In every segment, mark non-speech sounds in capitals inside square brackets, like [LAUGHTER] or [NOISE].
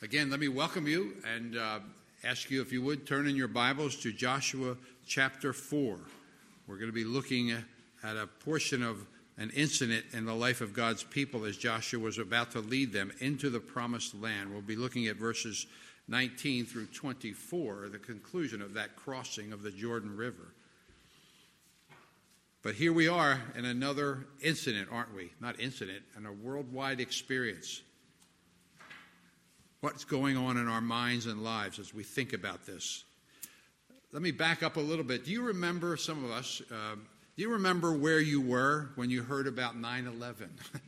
Again, let me welcome you and uh, ask you if you would turn in your Bibles to Joshua chapter 4. We're going to be looking at a portion of an incident in the life of God's people as Joshua was about to lead them into the promised land. We'll be looking at verses 19 through 24, the conclusion of that crossing of the Jordan River. But here we are in another incident, aren't we? Not incident, and a worldwide experience what's going on in our minds and lives as we think about this. Let me back up a little bit. Do you remember, some of us, uh, do you remember where you were when you heard about 9 11? [LAUGHS]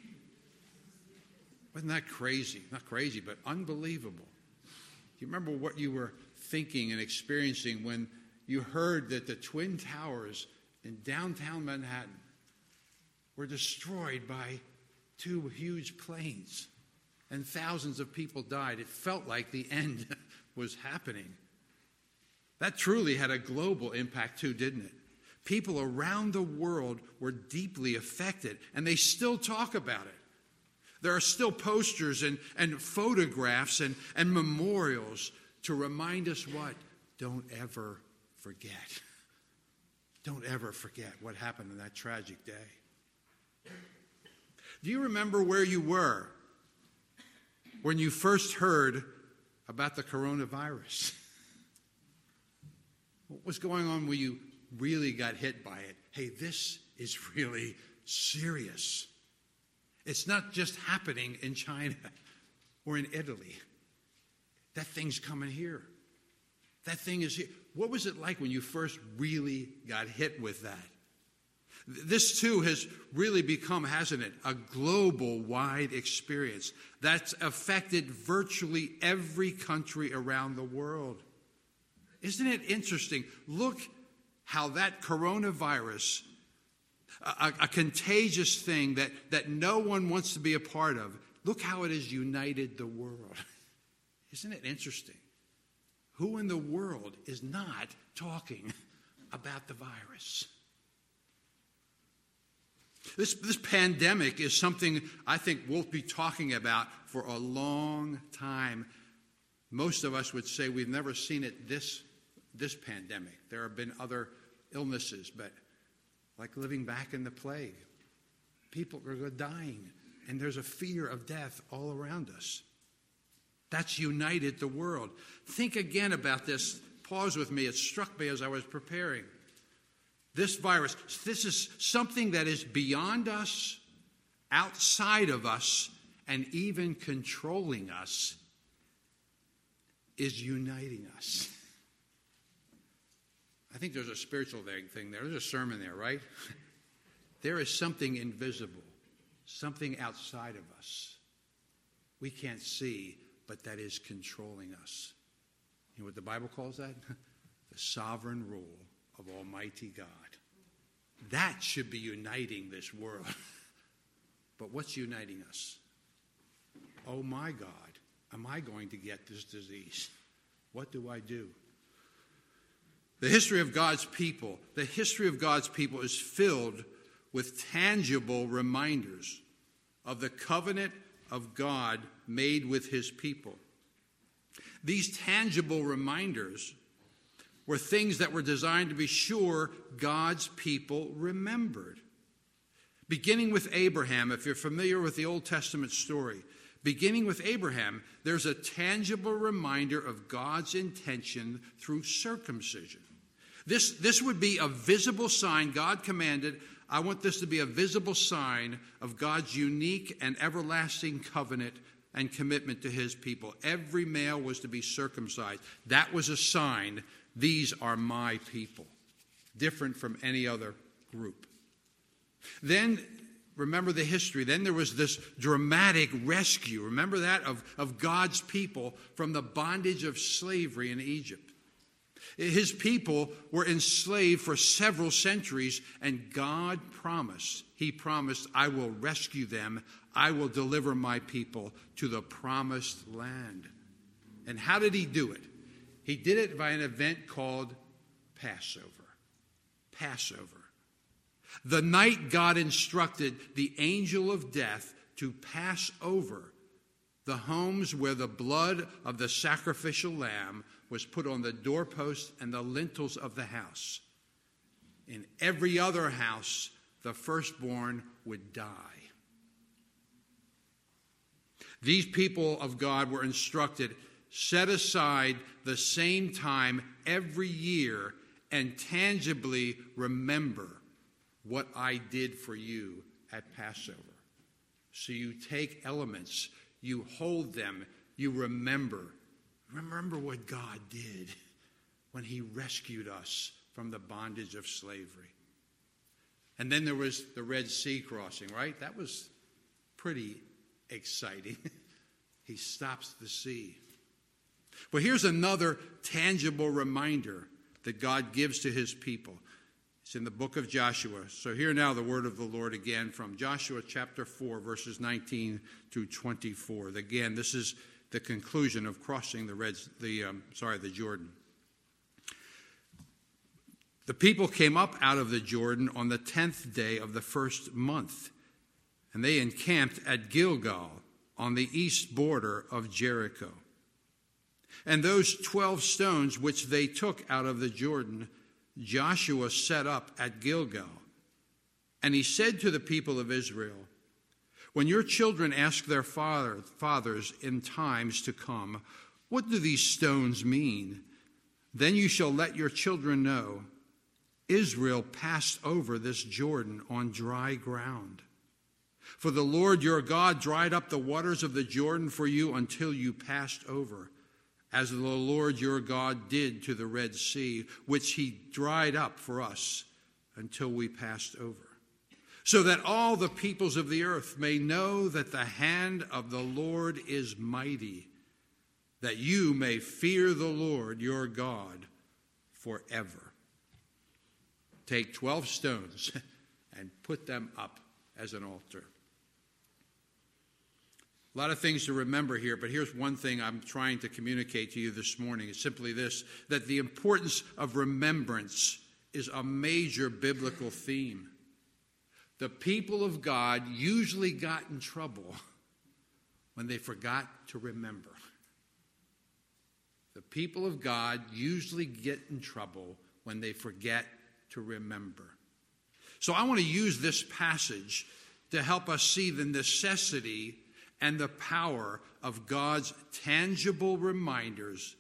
Wasn't that crazy? Not crazy, but unbelievable. Do you remember what you were thinking and experiencing when you heard that the Twin Towers in downtown Manhattan were destroyed by two huge planes? And thousands of people died. It felt like the end [LAUGHS] was happening. That truly had a global impact, too, didn't it? People around the world were deeply affected, and they still talk about it. There are still posters and, and photographs and, and memorials to remind us what? Don't ever forget. [LAUGHS] Don't ever forget what happened on that tragic day. Do you remember where you were when you first heard about the coronavirus? What was going on when you really got hit by it? Hey, this is really serious. It's not just happening in China or in Italy. That thing's coming here. That thing is here. What was it like when you first really got hit with that? This too has really become, hasn't it, a global wide experience that's affected virtually every country around the world. Isn't it interesting? Look how that coronavirus, a, a, contagious thing that, that no one wants to be a part of, look how it has united the world. [LAUGHS] Isn't it interesting? Who in the world is not talking about the virus? This, this pandemic is something I think we'll be talking about for a long time. Most of us would say we've never seen it this, this pandemic. There have been other illnesses, but like living back in the plague, people are dying, and there's a fear of death all around us. That's united the world. Think again about this. Pause with me. It struck me as I was preparing. This virus, this is something that is beyond us, outside of us, and even controlling us, is uniting us. I think there's a spiritual thing there. There's a sermon there, right? [LAUGHS] There is something invisible, something outside of us. We can't see, but that is controlling us. You know what the Bible calls that? [LAUGHS] the sovereign rule of Almighty God. That should be uniting this world. [LAUGHS] but what's uniting us? Oh my God, am I going to get this disease? What do I do? The history of God's people, the history of God's people is filled with tangible reminders of the covenant of God made with his people. These tangible reminders were things that were designed to be sure God's people remembered. Beginning with Abraham, if you're familiar with the Old Testament story, beginning with Abraham, there's a tangible reminder of God's intention through circumcision. This, this would be a visible sign God commanded. I want this to be a visible sign of God's unique and everlasting covenant and commitment to his people. Every male was to be circumcised. That was a sign these are my people, different from any other group. Then, remember the history. Then there was this dramatic rescue. Remember that? Of, of God's people from the bondage of slavery in Egypt. His people were enslaved for several centuries, and God promised, He promised, I will rescue them. I will deliver my people to the promised land. And how did He do it? He did it by an event called Passover. Passover. The night God instructed the angel of death to pass over the homes where the blood of the sacrificial lamb was put on the doorposts and the lintels of the house. In every other house, the firstborn would die. These people of God were instructed set aside the same time every year and tangibly remember what I did for you at Passover. So you take elements, you hold them, you remember. Remember what God did when He rescued us from the bondage of slavery. And then there was the Red Sea crossing, right? That was pretty exciting. [LAUGHS] he stops the sea. But here's another tangible reminder that God gives to his people. It's in the book of Joshua. So hear now the word of the Lord again from Joshua chapter 4, verses 19 to 24. Again, this is the conclusion of crossing the red, the um, sorry, the Jordan. The people came up out of the Jordan on the tenth day of the first month, and they encamped at Gilgal on the east border of Jericho. And those twelve stones which they took out of the Jordan Joshua set up at Gilgal. And he said to the people of Israel, When your children ask their father, fathers in times to come, What do these stones mean? Then you shall let your children know Israel passed over this Jordan on dry ground. For the Lord your God dried up the waters of the Jordan for you until you passed over as the Lord your God did to the Red Sea, which he dried up for us until we passed over. So that all the peoples of the earth may know that the hand of the Lord is mighty, that you may fear the Lord your God forever. Take 12 stones [LAUGHS] and put them up as an altar. A lot of things to remember here, but here's one thing I'm trying to communicate to you this morning. It's simply this that the importance of remembrance is a major biblical theme. The people of God usually got in trouble when they forgot to remember. The people of God usually get in trouble when they forget to remember. So I want to use this passage to help us see the necessity and the power of God's tangible reminders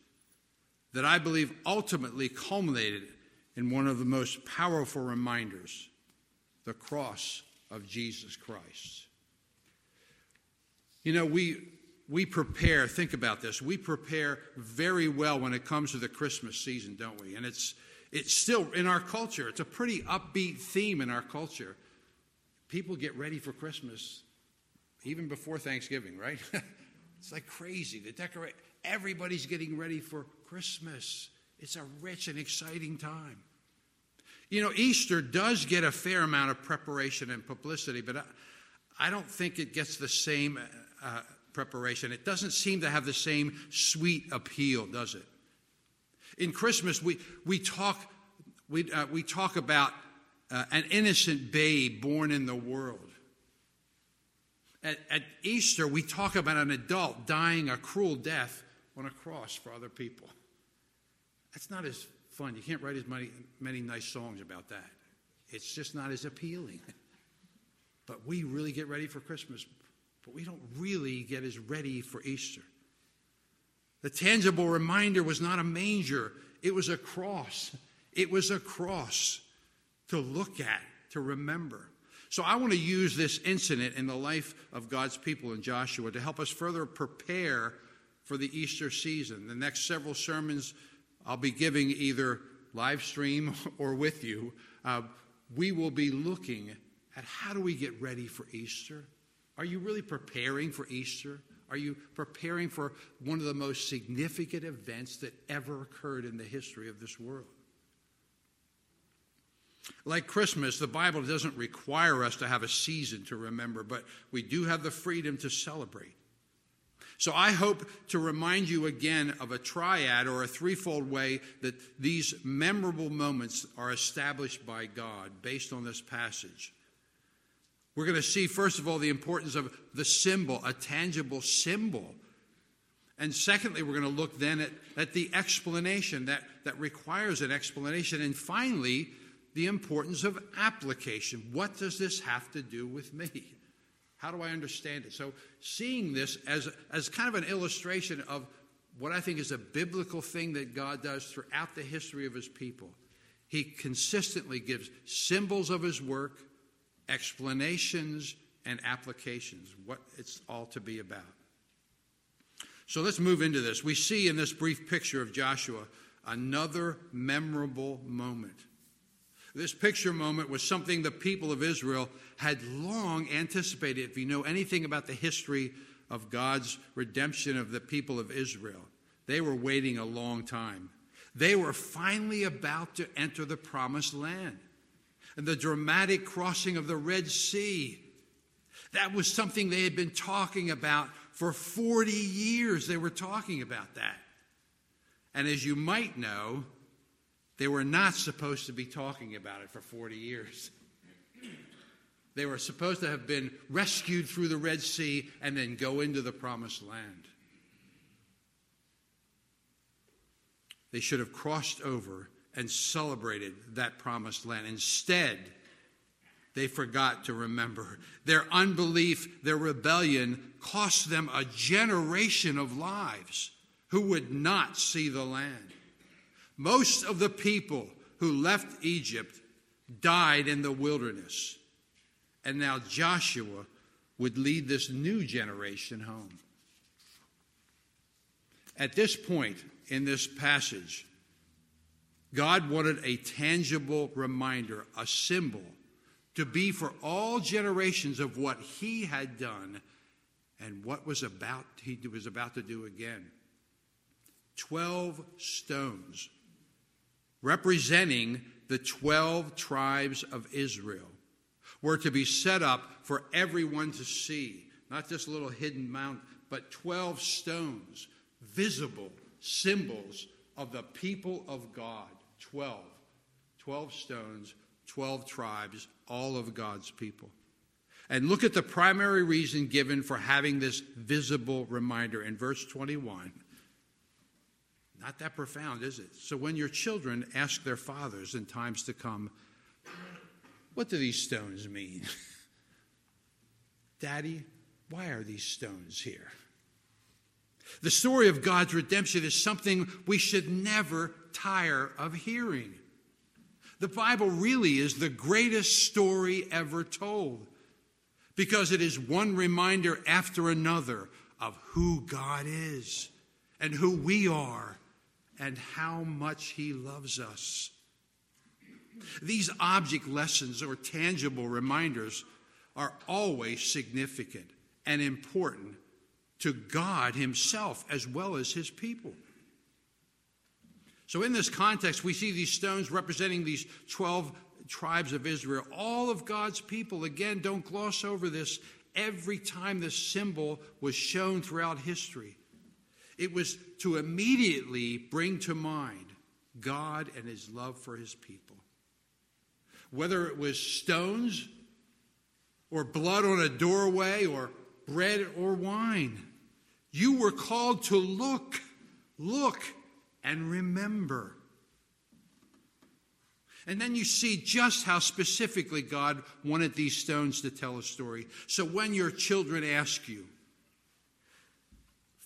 that I believe ultimately culminated in one of the most powerful reminders the cross of Jesus Christ. You know, we, we prepare, think about this, we prepare very well when it comes to the Christmas season, don't we? And it's, it's still in our culture, it's a pretty upbeat theme in our culture. People get ready for Christmas even before Thanksgiving, right? [LAUGHS] it's like crazy. The decorate everybody's getting ready for Christmas. It's a rich and exciting time. You know, Easter does get a fair amount of preparation and publicity, but I, I don't think it gets the same uh, preparation. It doesn't seem to have the same sweet appeal, does it? In Christmas, we, we, talk, we, uh, we talk about uh, an innocent babe born in the world. At, at Easter, we talk about an adult dying a cruel death on a cross for other people. That's not as fun. You can't write as many, many nice songs about that. It's just not as appealing. [LAUGHS] But we really get ready for Christmas, but we don't really get as ready for Easter. The tangible reminder was not a manger, it was a cross. It was a cross to look at, to remember. So I want to use this incident in the life of God's people in Joshua to help us further prepare for the Easter season. The next several sermons I'll be giving either live stream [LAUGHS] or with you. Uh, we will be looking at how do we get ready for Easter? Are you really preparing for Easter? Are you preparing for one of the most significant events that ever occurred in the history of this world? Like Christmas, the Bible doesn't require us to have a season to remember, but we do have the freedom to celebrate. So I hope to remind you again of a triad or a threefold way that these memorable moments are established by God based on this passage. We're going to see, first of all, the importance of the symbol, a tangible symbol. And secondly, we're going to look then at, at the explanation that, that requires an explanation. And finally, the importance of application. What does this have to do with me? How do I understand it? So, seeing this as, as kind of an illustration of what I think is a biblical thing that God does throughout the history of his people, he consistently gives symbols of his work, explanations, and applications, what it's all to be about. So let's move into this. We see in this brief picture of Joshua another memorable moment. This picture moment was something the people of Israel had long anticipated. If you know anything about the history of God's redemption of the people of Israel, they were waiting a long time. They were finally about to enter the promised land. And the dramatic crossing of the Red Sea, that was something they had been talking about for 40 years. They were talking about that. And as you might know, they were not supposed to be talking about it for 40 years. They were supposed to have been rescued through the Red Sea and then go into the promised land. They should have crossed over and celebrated that promised land. Instead, they forgot to remember. Their unbelief, their rebellion cost them a generation of lives who would not see the land. Most of the people who left Egypt died in the wilderness. And now Joshua would lead this new generation home. At this point in this passage, God wanted a tangible reminder, a symbol, to be for all generations of what he had done and what was about he was about to do again. Twelve stones representing the 12 tribes of Israel, were to be set up for everyone to see. Not just a little hidden mount, but 12 stones, visible symbols of the people of God. 12. 12 stones, 12 tribes, all of God's people. And look at the primary reason given for having this visible reminder in verse 21 not that profound, is it? So when your children ask their fathers in times to come, What do these stones mean? [LAUGHS] Daddy, why are these stones here? The story of God's redemption is something we should never tire of hearing. The Bible really is the greatest story ever told because it is one reminder after another of who God is and who we are and how much He loves us. These object lessons or tangible reminders are always significant and important to God Himself as well as His people. So, in this context, we see these stones representing these 12 tribes of Israel, all of God's people. Again, don't gloss over this. Every time this symbol was shown throughout history, it was to immediately bring to mind God and his love for his people. Whether it was stones or blood on a doorway or bread or wine, you were called to look, look, and remember. And then you see just how specifically God wanted these stones to tell a story. So when your children ask you,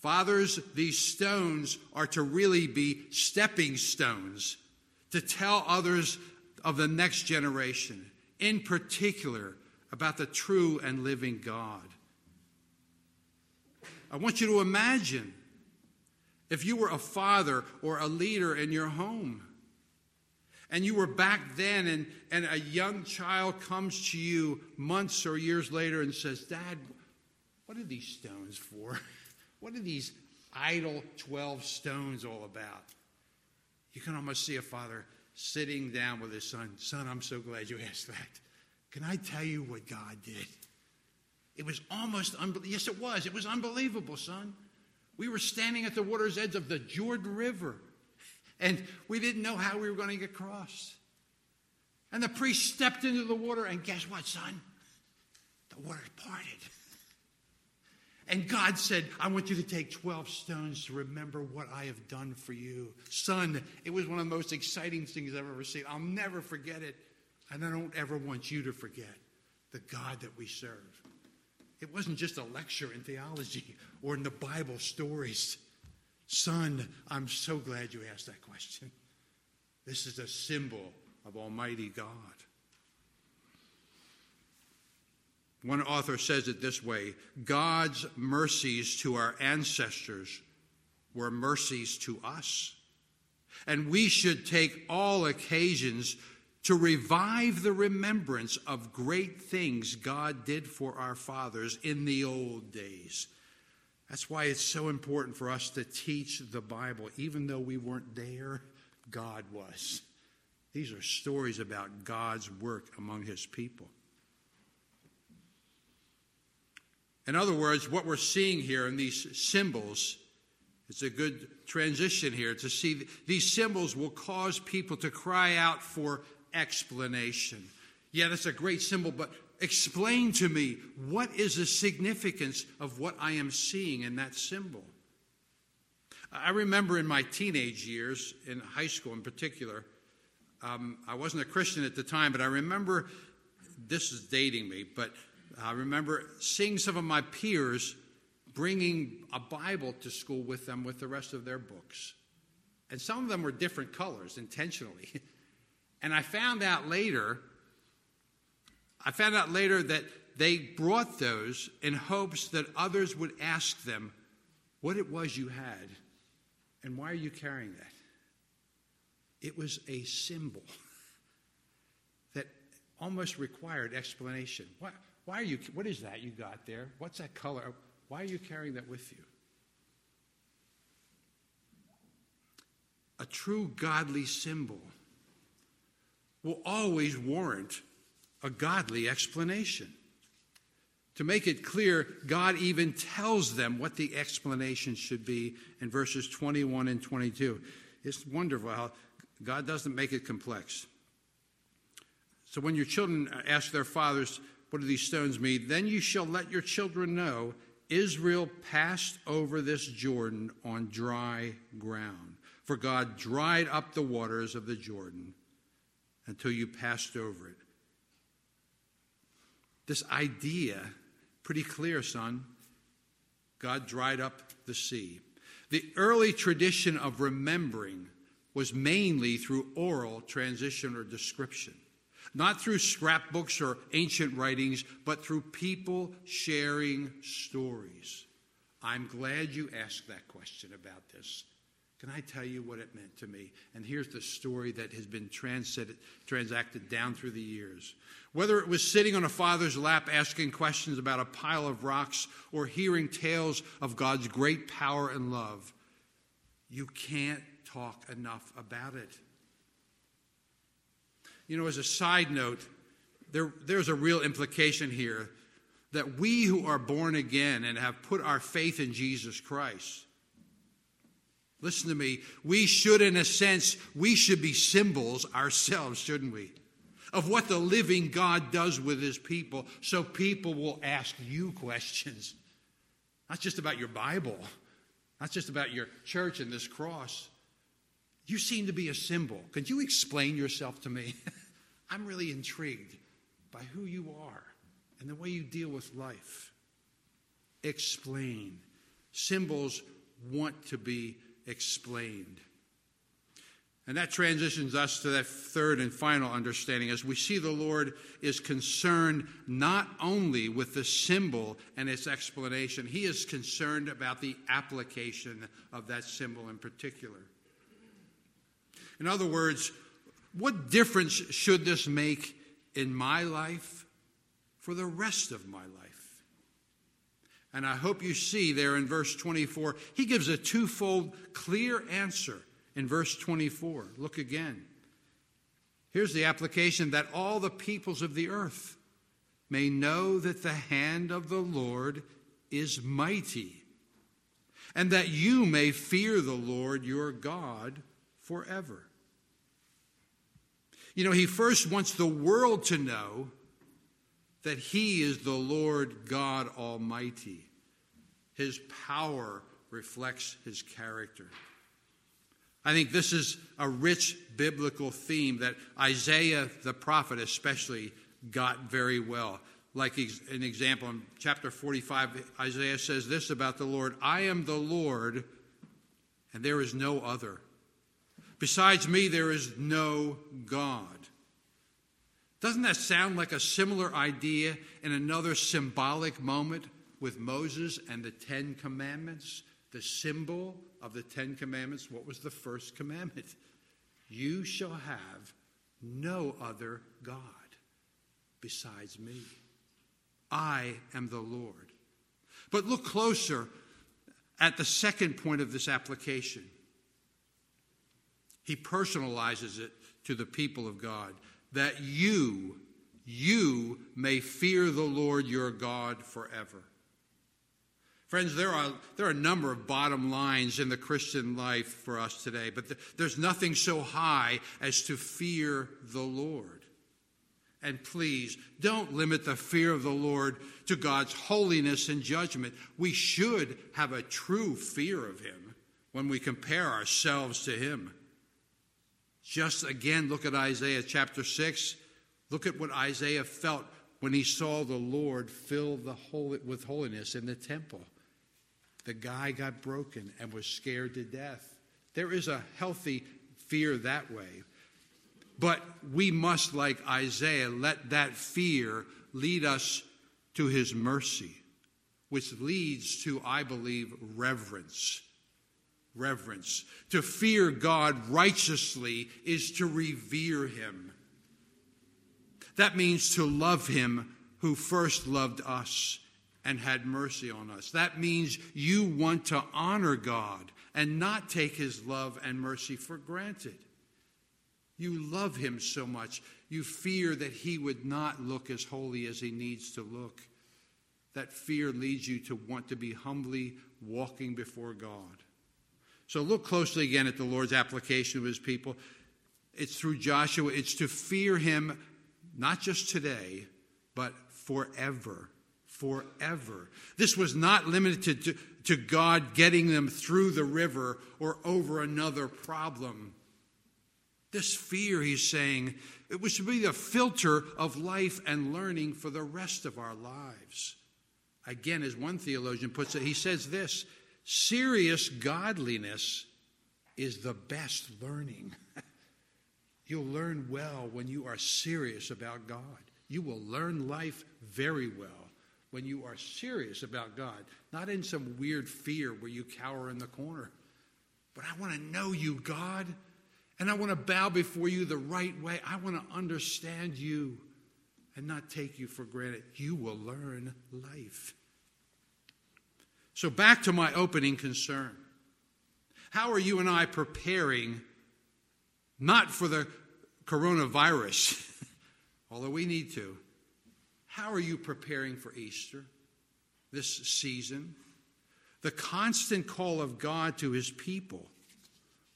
Fathers, these stones are to really be stepping stones to tell others of the next generation, in particular about the true and living God. I want you to imagine if you were a father or a leader in your home and you were back then and, and a young child comes to you months or years later and says, Dad, what are these stones for? [LAUGHS] What are these idle 12 stones all about? You can almost see a father sitting down with his son. Son, I'm so glad you asked that. Can I tell you what God did? It was almost unbelievable. Yes, it was. It was unbelievable, son. We were standing at the water's edge of the Jordan River, and we didn't know how we were going to get across. And the priest stepped into the water, and guess what, son? the water parted. And God said, I want you to take 12 stones to remember what I have done for you. Son, it was one of the most exciting things I've ever seen. I'll never forget it. And I don't ever want you to forget the God that we serve. It wasn't just a lecture in theology or in the Bible stories. Son, I'm so glad you asked that question. This is a symbol of Almighty God. One author says it this way God's mercies to our ancestors were mercies to us. And we should take all occasions to revive the remembrance of great things God did for our fathers in the old days. That's why it's so important for us to teach the Bible. Even though we weren't there, God was. These are stories about God's work among his people. In other words, what we're seeing here in these symbols, it's a good transition here to see these symbols will cause people to cry out for explanation. Yeah, that's a great symbol, but explain to me what is the significance of what I am seeing in that symbol? I remember in my teenage years, in high school in particular, um, I wasn't a Christian at the time, but I remember this is dating me, but I remember seeing some of my peers bringing a Bible to school with them with the rest of their books. And some of them were different colors intentionally. [LAUGHS] and I found out later, I found out later that they brought those in hopes that others would ask them what it was you had and why are you carrying that? It was a symbol [LAUGHS] that almost required explanation. Why, why are you, what is that you got there? What's that color? Why are you carrying that with you? A true godly symbol will always warrant a godly explanation. To make it clear, God even tells them what the explanation should be in verses 21 and 22. It's wonderful how God doesn't make it complex. So when your children ask their fathers, what do these stones mean? Then you shall let your children know Israel passed over this Jordan on dry ground. For God dried up the waters of the Jordan until you passed over it. This idea, pretty clear, son. God dried up the sea. The early tradition of remembering was mainly through oral transition or description not through scrapbooks or ancient writings, but through people sharing stories. I'm glad you asked that question about this. Can I tell you what it meant to me? And here's the story that has been transacted down through the years. Whether it was sitting on a father's lap asking questions about a pile of rocks or hearing tales of God's great power and love, you can't talk enough about it. You know, as a side note, there, there's a real implication here that we who are born again and have put our faith in Jesus Christ, listen to me, we should, in a sense, we should be symbols ourselves, shouldn't we? Of what the living God does with his people, so people will ask you questions. Not just about your Bible, not just about your church and this cross. You seem to be a symbol. Could you explain yourself to me? [LAUGHS] I'm really intrigued by who you are and the way you deal with life. Explain. Symbols want to be explained. And that transitions us to that third and final understanding as we see the Lord is concerned not only with the symbol and its explanation, He is concerned about the application of that symbol in particular. In other words, what difference should this make in my life for the rest of my life? And I hope you see there in verse 24, he gives a twofold clear answer in verse 24. Look again. Here's the application that all the peoples of the earth may know that the hand of the Lord is mighty, and that you may fear the Lord your God forever. You know, he first wants the world to know that he is the Lord God Almighty. His power reflects his character. I think this is a rich biblical theme that Isaiah the prophet, especially, got very well. Like an example, in chapter 45, Isaiah says this about the Lord I am the Lord, and there is no other. Besides me, there is no God. Doesn't that sound like a similar idea in another symbolic moment with Moses and the Ten Commandments? The symbol of the Ten Commandments, what was the first commandment? You shall have no other God besides me. I am the Lord. But look closer at the second point of this application. He personalizes it to the people of God that you, you may fear the Lord your God forever. Friends, there are, there are a number of bottom lines in the Christian life for us today, but there's nothing so high as to fear the Lord. And please, don't limit the fear of the Lord to God's holiness and judgment. We should have a true fear of Him when we compare ourselves to Him. Just again, look at Isaiah chapter 6. Look at what Isaiah felt when he saw the Lord fill the holy, with holiness in the temple. The guy got broken and was scared to death. There is a healthy fear that way. But we must, like Isaiah, let that fear lead us to his mercy, which leads to, I believe, reverence reverence. To fear God righteously is to revere him. That means to love him who first loved us and had mercy on us. That means you want to honor God and not take his love and mercy for granted. You love him so much, you fear that he would not look as holy as he needs to look. That fear leads you to want to be humbly walking before God. So look closely again at the Lord's application of his people. It's through Joshua, it's to fear him not just today, but forever. Forever. This was not limited to, to God getting them through the river or over another problem. This fear, he's saying, it was to be the filter of life and learning for the rest of our lives. Again, as one theologian puts it, he says this Serious godliness is the best learning. [LAUGHS] You'll learn well when you are serious about God. You will learn life very well when you are serious about God, not in some weird fear where you cower in the corner. But I want to know you, God, and I want to bow before you the right way. I want to understand you and not take you for granted. You will learn life. So, back to my opening concern. How are you and I preparing not for the coronavirus, [LAUGHS] although we need to? How are you preparing for Easter, this season? The constant call of God to his people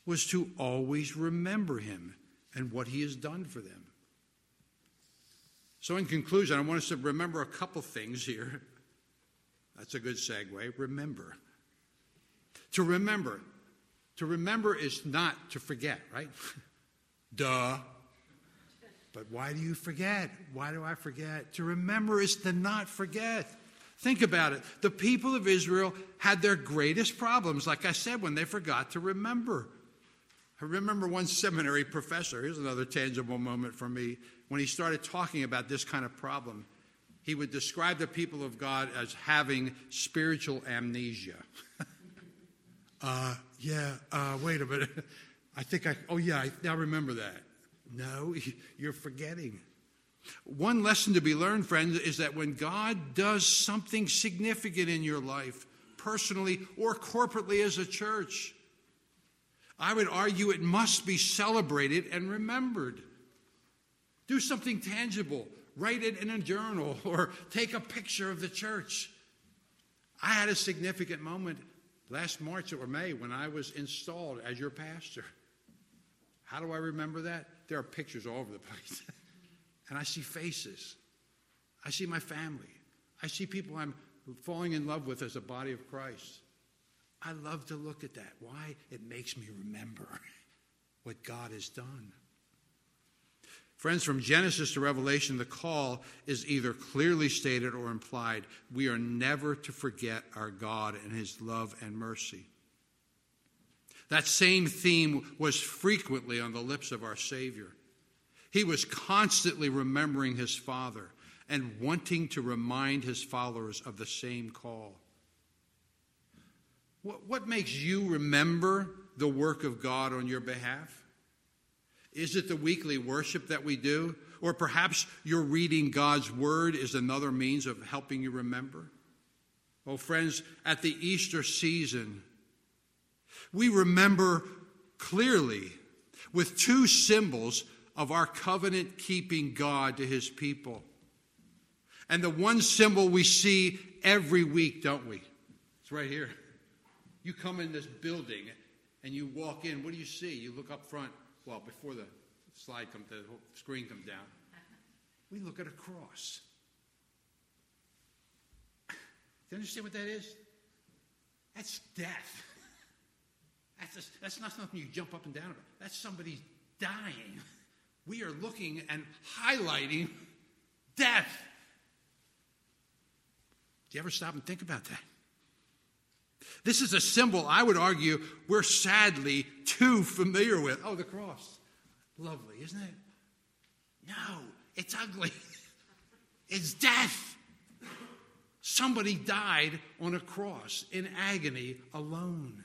was to always remember him and what he has done for them. So, in conclusion, I want us to remember a couple things here. [LAUGHS] That's a good segue. Remember. To remember. To remember is not to forget, right? [LAUGHS] Duh. But why do you forget? Why do I forget? To remember is to not forget. Think about it. The people of Israel had their greatest problems, like I said, when they forgot to remember. I remember one seminary professor, here's another tangible moment for me, when he started talking about this kind of problem he would describe the people of God as having spiritual amnesia. [LAUGHS] uh, yeah, uh, wait a minute. I think I, oh yeah, I now remember that. No, [LAUGHS] you're forgetting. One lesson to be learned, friends, is that when God does something significant in your life, personally or corporately as a church, I would argue it must be celebrated and remembered. Do something tangible write it in a journal [LAUGHS] or take a picture of the church. I had a significant moment last March or May when I was installed as your pastor. How do I remember that? There are pictures all over the [LAUGHS] place. and I see faces. I see my family. I see people I'm falling in love with as a body of Christ. I love to look at that. Why? It makes me remember [LAUGHS] what God has done. Friends, from Genesis to Revelation, the call is either clearly stated or implied. We are never to forget our God and his love and mercy. That same theme was frequently on the lips of our Savior. He was constantly remembering his Father and wanting to remind his followers of the same call. What, makes you remember the work of God on your behalf? Is it the weekly worship that we do? Or perhaps your reading God's Word is another means of helping you remember? Oh, friends, at the Easter season, we remember clearly with two symbols of our covenant keeping God to his people. And the one symbol we see every week, don't we? It's right here. You come in this building and you walk in, what do you see? You look up front, well, before the slide comes, the screen comes down. We look at a cross. Do you understand what that is? That's death. That's, a, that's not something you jump up and down about. That's somebody dying. We are looking and highlighting death. Do you ever stop and think about that? This is a symbol, I would argue, we're sadly too familiar with. Oh, the cross. Lovely, isn't it? No, it's ugly. [LAUGHS] It's death. Somebody died on a cross in agony alone.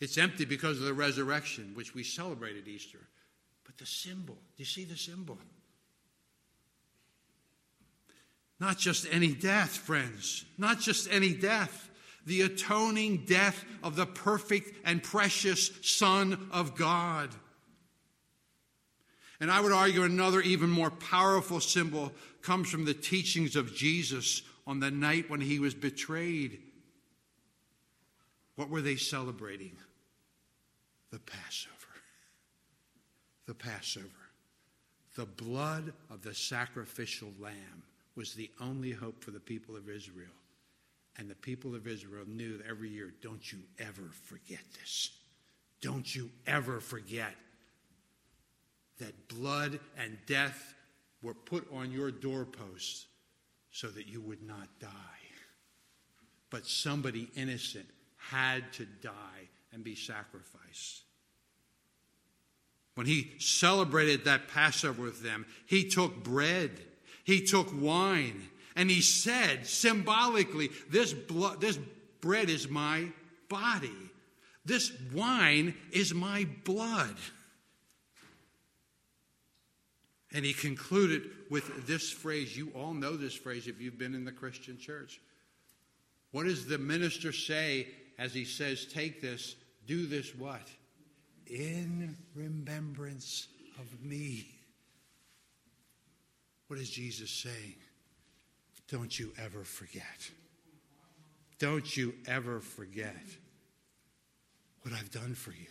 It's empty because of the resurrection, which we celebrated Easter. But the symbol, do you see the symbol? Not just any death, friends. Not just any death the atoning death of the perfect and precious Son of God. And I would argue another even more powerful symbol comes from the teachings of Jesus on the night when he was betrayed. What were they celebrating? The Passover. The Passover. The blood of the sacrificial lamb was the only hope for the people of Israel. And the people of Israel knew every year, don't you ever forget this. Don't you ever forget that blood and death were put on your doorposts so that you would not die. But somebody innocent had to die and be sacrificed. When he celebrated that Passover with them, he took bread, he took wine, and he said symbolically, This, blood, this bread is my body, this wine is my blood. And he concluded with this phrase. You all know this phrase if you've been in the Christian church. What does the minister say as he says, Take this, do this what? In remembrance of me. What is Jesus saying? Don't you ever forget. Don't you ever forget what I've done for you.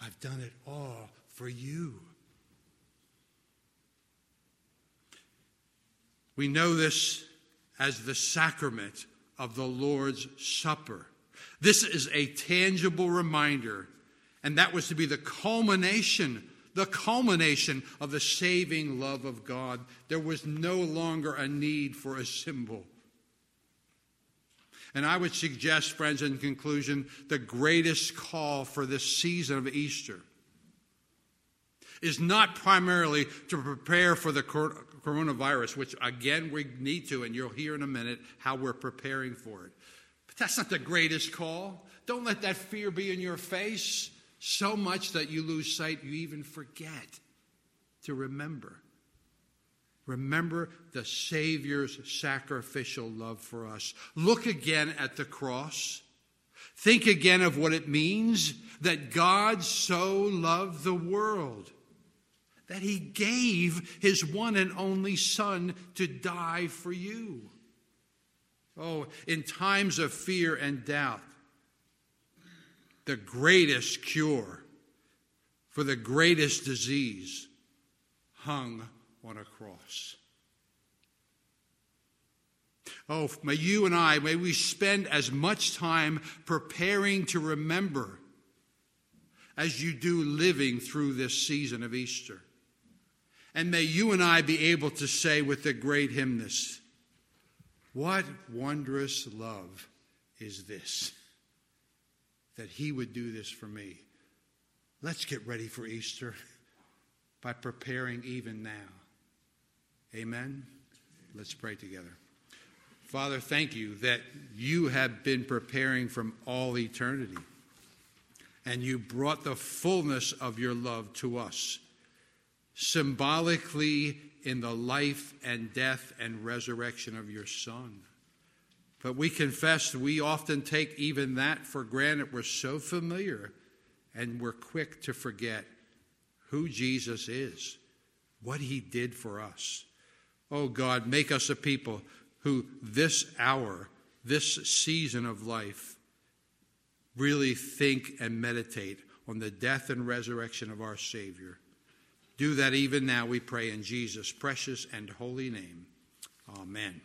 I've done it all for you. We know this as the sacrament of the Lord's Supper. This is a tangible reminder, and that was to be the culmination the culmination of the saving love of God. There was no longer a need for a symbol. And I would suggest, friends, in conclusion, the greatest call for this season of Easter is not primarily to prepare for the coronavirus, which again we need to, and you'll hear in a minute how we're preparing for it. But that's not the greatest call. Don't let that fear be in your face so much that you lose sight, you even forget to remember. Remember the Savior's sacrificial love for us. Look again at the cross. Think again of what it means that God so loved the world that he gave his one and only Son to die for you. Oh, in times of fear and doubt, the greatest cure for the greatest disease hung on a cross. Oh, may you and I, may we spend as much time preparing to remember as you do living through this season of Easter. And may you and I be able to say with the great hymnist, What wondrous love is this, that he would do this for me. Let's get ready for Easter [LAUGHS] by preparing even now. Amen. Let's pray together. Father, thank you that you have been preparing from all eternity and you brought the fullness of your love to us, symbolically in the life and death and resurrection of your Son. But we confess we often take even that for granted. We're so familiar and we're quick to forget who Jesus is, what he did for us. Oh God, make us a people who this hour, this season of life, really think and meditate on the death and resurrection of our Savior. Do that even now, we pray in Jesus' precious and holy name. Amen.